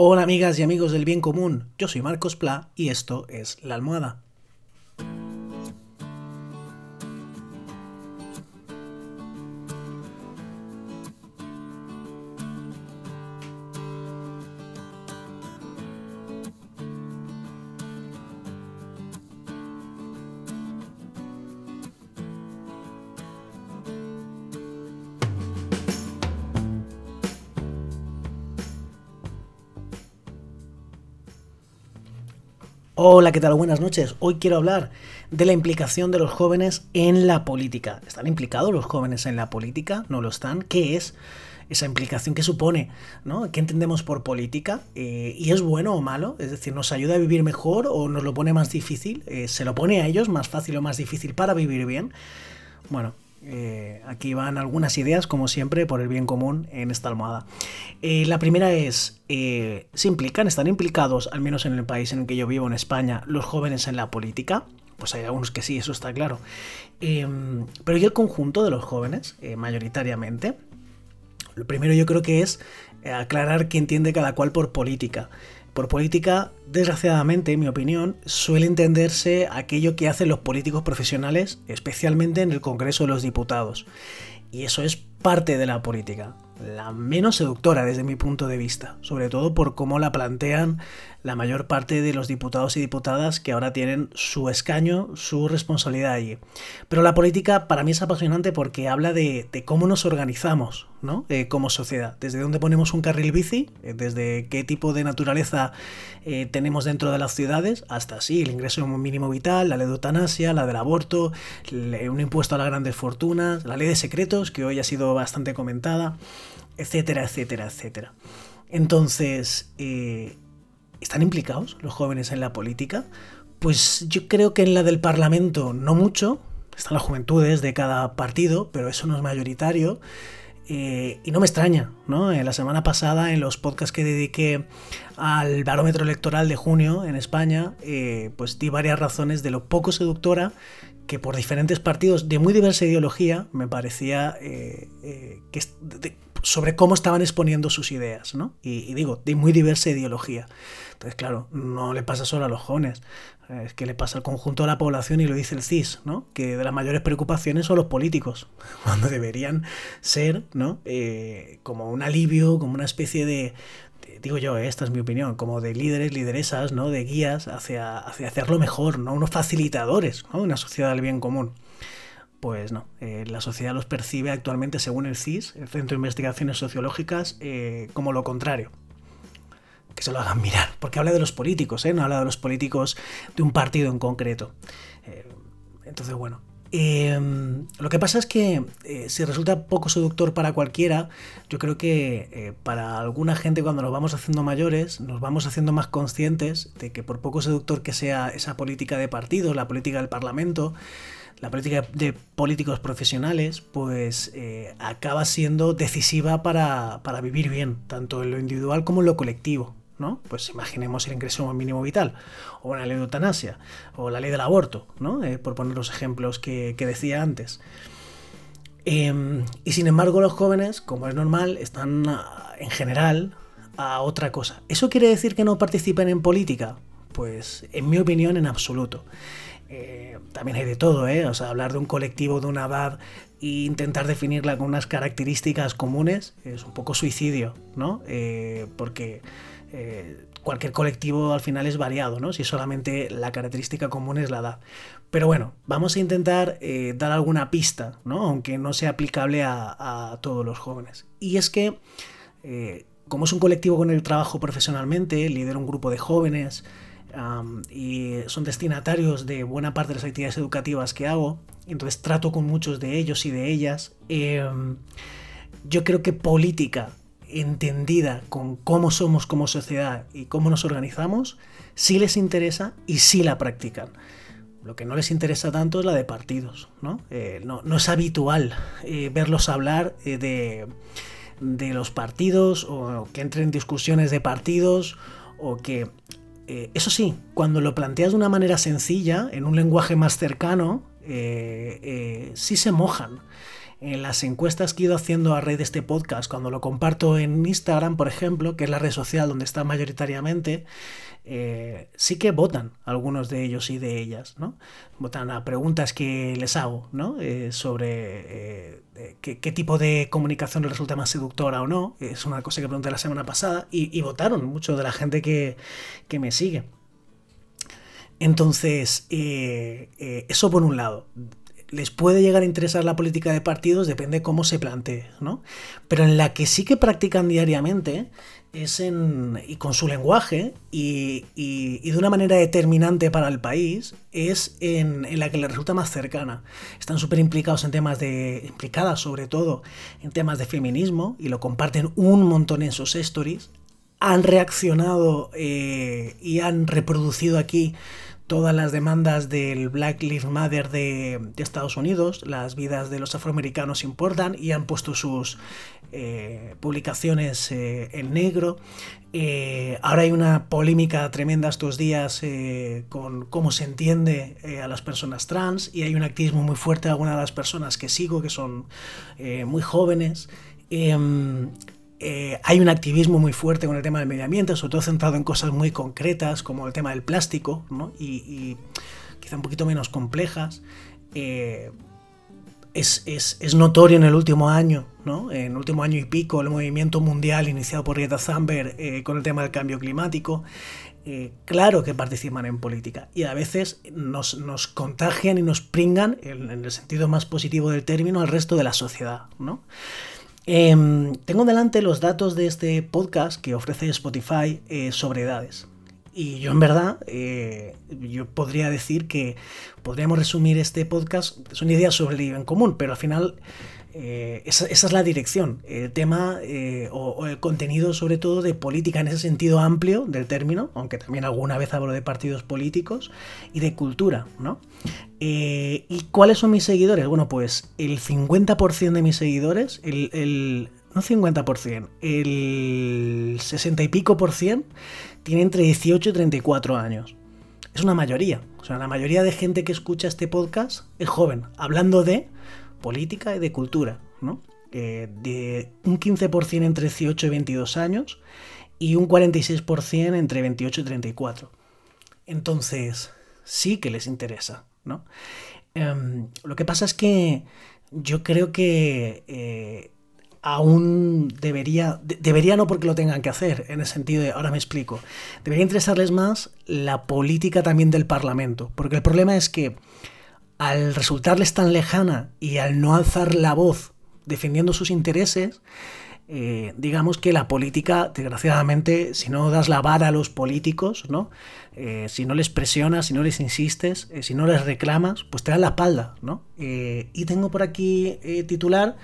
Hola amigas y amigos del bien común, yo soy Marcos Pla y esto es La Almohada. Hola, ¿qué tal? Buenas noches. Hoy quiero hablar de la implicación de los jóvenes en la política. ¿Están implicados los jóvenes en la política? ¿No lo están? ¿Qué es esa implicación? ¿Qué supone? ¿no? ¿Qué entendemos por política? Eh, ¿Y es bueno o malo? Es decir, ¿nos ayuda a vivir mejor o nos lo pone más difícil? Eh, ¿Se lo pone a ellos más fácil o más difícil para vivir bien? Bueno, eh, aquí van algunas ideas, como siempre, por el bien común en esta almohada. Eh, la primera es, eh, ¿se implican, están implicados, al menos en el país en el que yo vivo, en España, los jóvenes en la política? Pues hay algunos que sí, eso está claro. Em, pero ¿y el conjunto de los jóvenes, mayoritariamente? Lo primero yo creo que es aclarar qué entiende cada cual por política. Por política, desgraciadamente, en mi opinión, suele entenderse aquello que hacen los políticos profesionales, especialmente en el Congreso de los Diputados. Y eso es parte de la política la menos seductora desde mi punto de vista, sobre todo por cómo la plantean la mayor parte de los diputados y diputadas que ahora tienen su escaño, su responsabilidad allí. Pero la política para mí es apasionante porque habla de, cómo nos organizamos ¿no? Eh, como sociedad, desde dónde ponemos un carril bici, eh, desde qué tipo de naturaleza eh, tenemos dentro de las ciudades, hasta sí, el ingreso mínimo vital, la ley de eutanasia, la del aborto, un impuesto a las grandes fortunas, la ley de secretos, que hoy ha sido bastante comentada etcétera, etcétera, etcétera. Entonces, eh, ¿están implicados los jóvenes en la política? Pues yo creo que en la del Parlamento no mucho, están las juventudes de cada partido, pero eso no es mayoritario. Eh, y no me extraña, ¿no? En la semana pasada, en los podcasts que dediqué al barómetro electoral de junio en España, eh, pues di varias razones de lo poco seductora que por diferentes partidos de muy diversa ideología me parecía que sobre cómo estaban exponiendo sus ideas, ¿no? Y, digo, de muy diversa ideología. Entonces, claro, no le pasa solo a los jóvenes, es que le pasa al conjunto de la población y lo dice el CIS, ¿no? Que de las mayores preocupaciones son los políticos, cuando deberían ser, ¿no? Eh, como un alivio, como una especie de, digo yo, esta es mi opinión, como de líderes, lideresas, ¿no? De guías hacia, hacia hacerlo mejor, ¿no? Unos facilitadores, ¿no? Una sociedad del bien común. Pues no, eh, la sociedad los percibe actualmente, según el CIS, el Centro de Investigaciones Sociológicas, eh, como lo contrario. Que se lo hagan mirar, porque habla de los políticos, ¿eh? no habla de los políticos de un partido en concreto. entonces, bueno, em, lo que pasa es que si resulta poco seductor para cualquiera, yo creo que para alguna gente cuando nos vamos haciendo mayores, nos vamos haciendo más conscientes de que por poco seductor que sea esa política de partidos, la política del Parlamento, la política de políticos profesionales pues eh, acaba siendo decisiva para, vivir bien, tanto en lo individual como en lo colectivo. ¿no? Pues imaginemos el ingreso mínimo vital, o la ley de eutanasia, o la ley del aborto, ¿no? Eh, por poner los ejemplos que, decía antes. Em, y sin embargo los jóvenes, como es normal, están en general a otra cosa. ¿Eso quiere decir que no participen en política? Pues en mi opinión en absoluto. Eh, también hay de todo, ¿eh? O sea, hablar de un colectivo de una edad e intentar definirla con unas características comunes es un poco suicidio, ¿no? Eh, porque eh, cualquier colectivo al final es variado, ¿no? Si solamente la característica común es la edad. Pero bueno, vamos a intentar dar alguna pista, ¿no? Aunque no sea aplicable a, a todos los jóvenes. Y es que, como es un colectivo con el trabajo profesionalmente, lidero un grupo de jóvenes, y son destinatarios de buena parte de las actividades educativas que hago, entonces trato con muchos de ellos y de ellas. Em, yo creo que política entendida con cómo somos como sociedad y cómo nos organizamos, sí les interesa y sí la practican. Lo que no les interesa tanto es la de partidos, ¿no? Eh, no, es habitual eh, verlos hablar eh, de, de los partidos o que entren en discusiones de partidos o que eh, eso sí, cuando lo planteas de una manera sencilla, en un lenguaje más cercano, eh, eh, sí se mojan. En las encuestas que he ido haciendo a raíz de este podcast, cuando lo comparto en Instagram, por ejemplo, que es la red social donde está mayoritariamente, eh, sí que votan algunos de ellos y de ellas, ¿no? Votan a preguntas que les hago, ¿no? Eh, sobre eh, qué, tipo de comunicación resulta más seductora o no. Es una cosa que pregunté la semana pasada y, votaron mucho de la gente que, que me sigue. Entonces, eso por un lado les puede llegar a interesar la política de partidos, depende cómo se plantee, ¿no? Pero en la que sí que practican diariamente es en, y con su lenguaje y, y, de una manera determinante para el país, es en, en la que les resulta más cercana. Están súper implicados en temas de, implicadas sobre todo en temas de feminismo y lo comparten un montón en sus stories. Han reaccionado eh, y han reproducido aquí todas las demandas del Black Lives Matter de, Estados Unidos, las vidas de los afroamericanos importan y han puesto sus eh, publicaciones eh, en negro. Eh, ahora hay una polémica tremenda estos días con cómo se entiende a las personas trans y hay un activismo muy fuerte de algunas de las personas que sigo que son muy jóvenes. Eh, hay un activismo muy fuerte con el tema del medio ambiente, sobre todo centrado en cosas muy concretas, como el tema del plástico, ¿no? y, quizá un poquito menos complejas. Eh, es, es, notorio en el último año, ¿no? en el último año y pico, el movimiento mundial iniciado por Greta Thunberg eh, con el tema del cambio climático. claro que participan en política y a veces nos, nos contagian y nos pringan, en, en, el sentido más positivo del término, al resto de la sociedad. ¿no? Em, tengo delante los datos de este podcast que ofrece Spotify eh, sobre edades. Y yo en verdad, eh, yo podría decir que podríamos resumir este podcast, son ideas sobre el en común, pero al final eh, esa, es la dirección, el tema eh, o, el contenido sobre todo de política en ese sentido amplio del término, aunque también alguna vez hablo de partidos políticos, y de cultura, ¿no? Eh, ¿Y cuáles son mis seguidores? Bueno, pues el 50% de mis seguidores, el, el no 50%, el 60 y pico por cien, tiene entre 18 y 34 años. Es una mayoría. O sea, la mayoría de gente que escucha este podcast es joven, hablando de política y de cultura, ¿no? de un 15% entre 18 y 22 años y un 46% entre 28 y 34. Entonces, sí que les interesa, ¿no? Em, lo que pasa es que yo creo que eh, aún debería, debería no porque lo tengan que hacer, en el sentido de, ahora me explico, debería interesarles más la política también del Parlamento, porque el problema es que al resultarles tan lejana y al no alzar la voz defendiendo sus intereses, eh, digamos que la política, desgraciadamente, si no das la vara a los políticos, ¿no? Eh, si no les presionas, si no les insistes, eh, si no les reclamas, pues te dan la espalda, ¿no? y tengo por aquí titular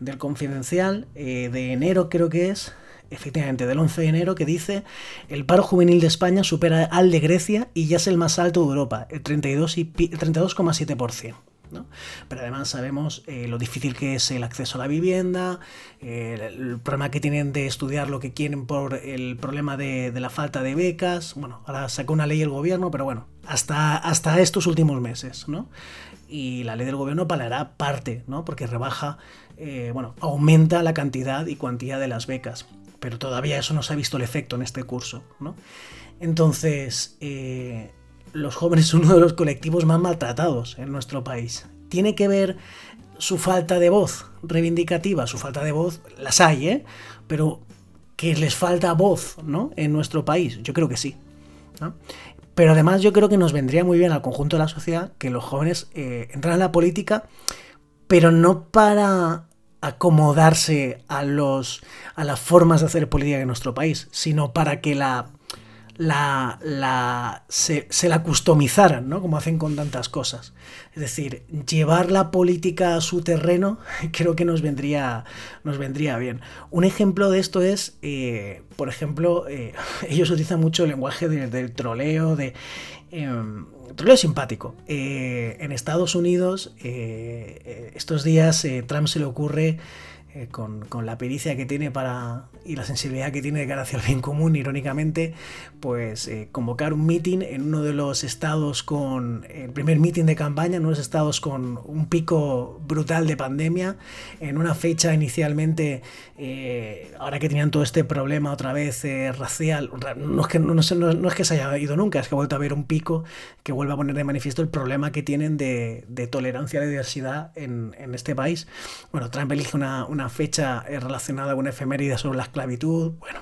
del Confidencial de enero, creo que es, efectivamente, del 11 de enero, que dice el paro juvenil de España supera al de Grecia y ya es el más alto de Europa, el 32,7%. ¿no? Pero además sabemos eh, lo difícil que es el acceso a la vivienda, eh, el problema que tienen de estudiar lo que quieren por el problema de, la falta de becas. Bueno, ahora sacó una ley el gobierno, pero bueno, hasta, hasta estos últimos meses, ¿no? Y la ley del gobierno palará parte, ¿no? Porque rebaja, eh, bueno, aumenta la cantidad y cuantía de las becas pero todavía eso no se ha visto el efecto en este curso. ¿no? Entonces, eh, los jóvenes son uno de los colectivos más maltratados en nuestro país. ¿Tiene que ver su falta de voz reivindicativa? Su falta de voz, las hay, ¿eh? Pero que les falta voz ¿no? en nuestro país, yo creo que sí. Pero además yo creo que nos vendría muy bien al conjunto de la sociedad que los jóvenes eh, entraran en la política, pero no para acomodarse a, los, a las formas de hacer política en nuestro país, sino para que la, la, la se, la customizaran, ¿no? Como hacen con tantas cosas. Es decir, llevar la política a su terreno creo que nos vendría, nos vendría bien. Un ejemplo de esto es, eh, por ejemplo, eh, ellos utilizan mucho el lenguaje del troleo, de... Em, troleo simpático. Eh, en Estados Unidos, estos días Trump se le ocurre eh, con, la pericia que tiene para y la sensibilidad que tiene de cara hacia el bien común, irónicamente, pues eh, convocar un meeting en uno de los estados con el primer meeting de campaña, en unos estados con un pico brutal de pandemia, en una fecha inicialmente, eh, ahora que tenían todo este problema otra vez racial, no es, que, no, no, es que se haya ido nunca, es que ha vuelto a haber un pico que vuelve a poner de manifiesto el problema que tienen de, tolerancia a la diversidad en, este país. Bueno, Trump elige una fecha eh, relacionada con efeméride sobre la esclavitud, bueno,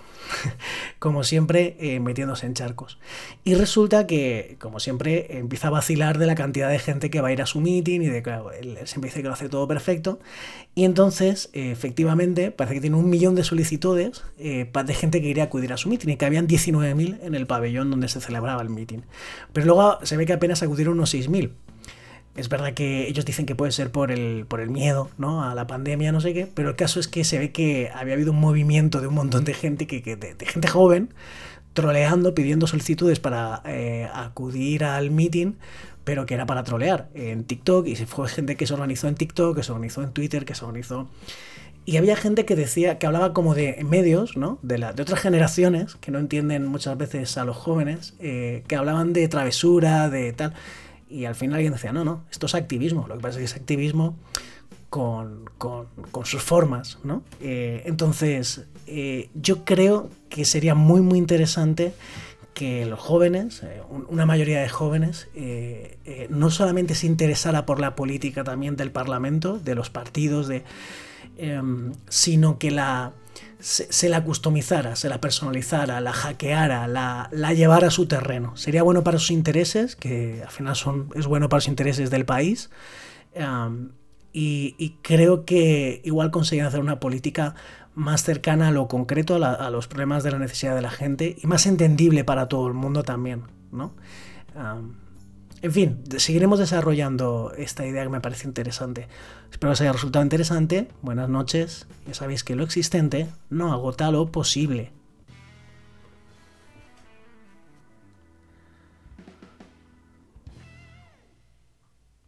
como siempre, eh, metiéndose en charcos. Y resulta que, como siempre, empieza a vacilar de la cantidad de gente que va a ir a su meeting y de él siempre dice que lo hace todo perfecto. Y entonces, eh, efectivamente, parece que tiene un millón de solicitudes de gente que iría a acudir a su meeting y que habían 19.000 en el pabellón donde se celebraba el meeting. Pero luego se ve que apenas acudieron unos 6.000. Es verdad que ellos dicen que puede ser por el, por el miedo ¿no? a la pandemia, no sé qué, pero el caso es que se ve que había habido un movimiento de un montón de gente, que, de, gente joven, troleando, pidiendo solicitudes para eh, acudir al meeting, pero que era para trolear en TikTok, y fue gente que se organizó en TikTok, que se organizó en Twitter, que se organizó... Y había gente que decía, que hablaba como de medios, ¿no? De, la, de otras generaciones, que no entienden muchas veces a los jóvenes, eh, que hablaban de travesura, de tal y al final alguien decía, no, no, esto es activismo. Lo que pasa es que es activismo con, sus formas, ¿no? Eh, entonces, eh, yo creo que sería muy, muy interesante que los jóvenes, eh, una mayoría de jóvenes, no solamente se interesara por la política también del Parlamento, de los partidos, de, em, sino que la se, la customizara, se la personalizara, la hackeara, la, la, llevara a su terreno. Sería bueno para sus intereses, que al final son, es bueno para los intereses del país. y, creo que igual conseguían hacer una política más cercana a lo concreto, a, los problemas de la necesidad de la gente y más entendible para todo el mundo también, ¿no? En fin, seguiremos desarrollando esta idea que me parece interesante. Espero que os haya resultado interesante. Buenas noches. Ya sabéis que lo existente no agota lo posible.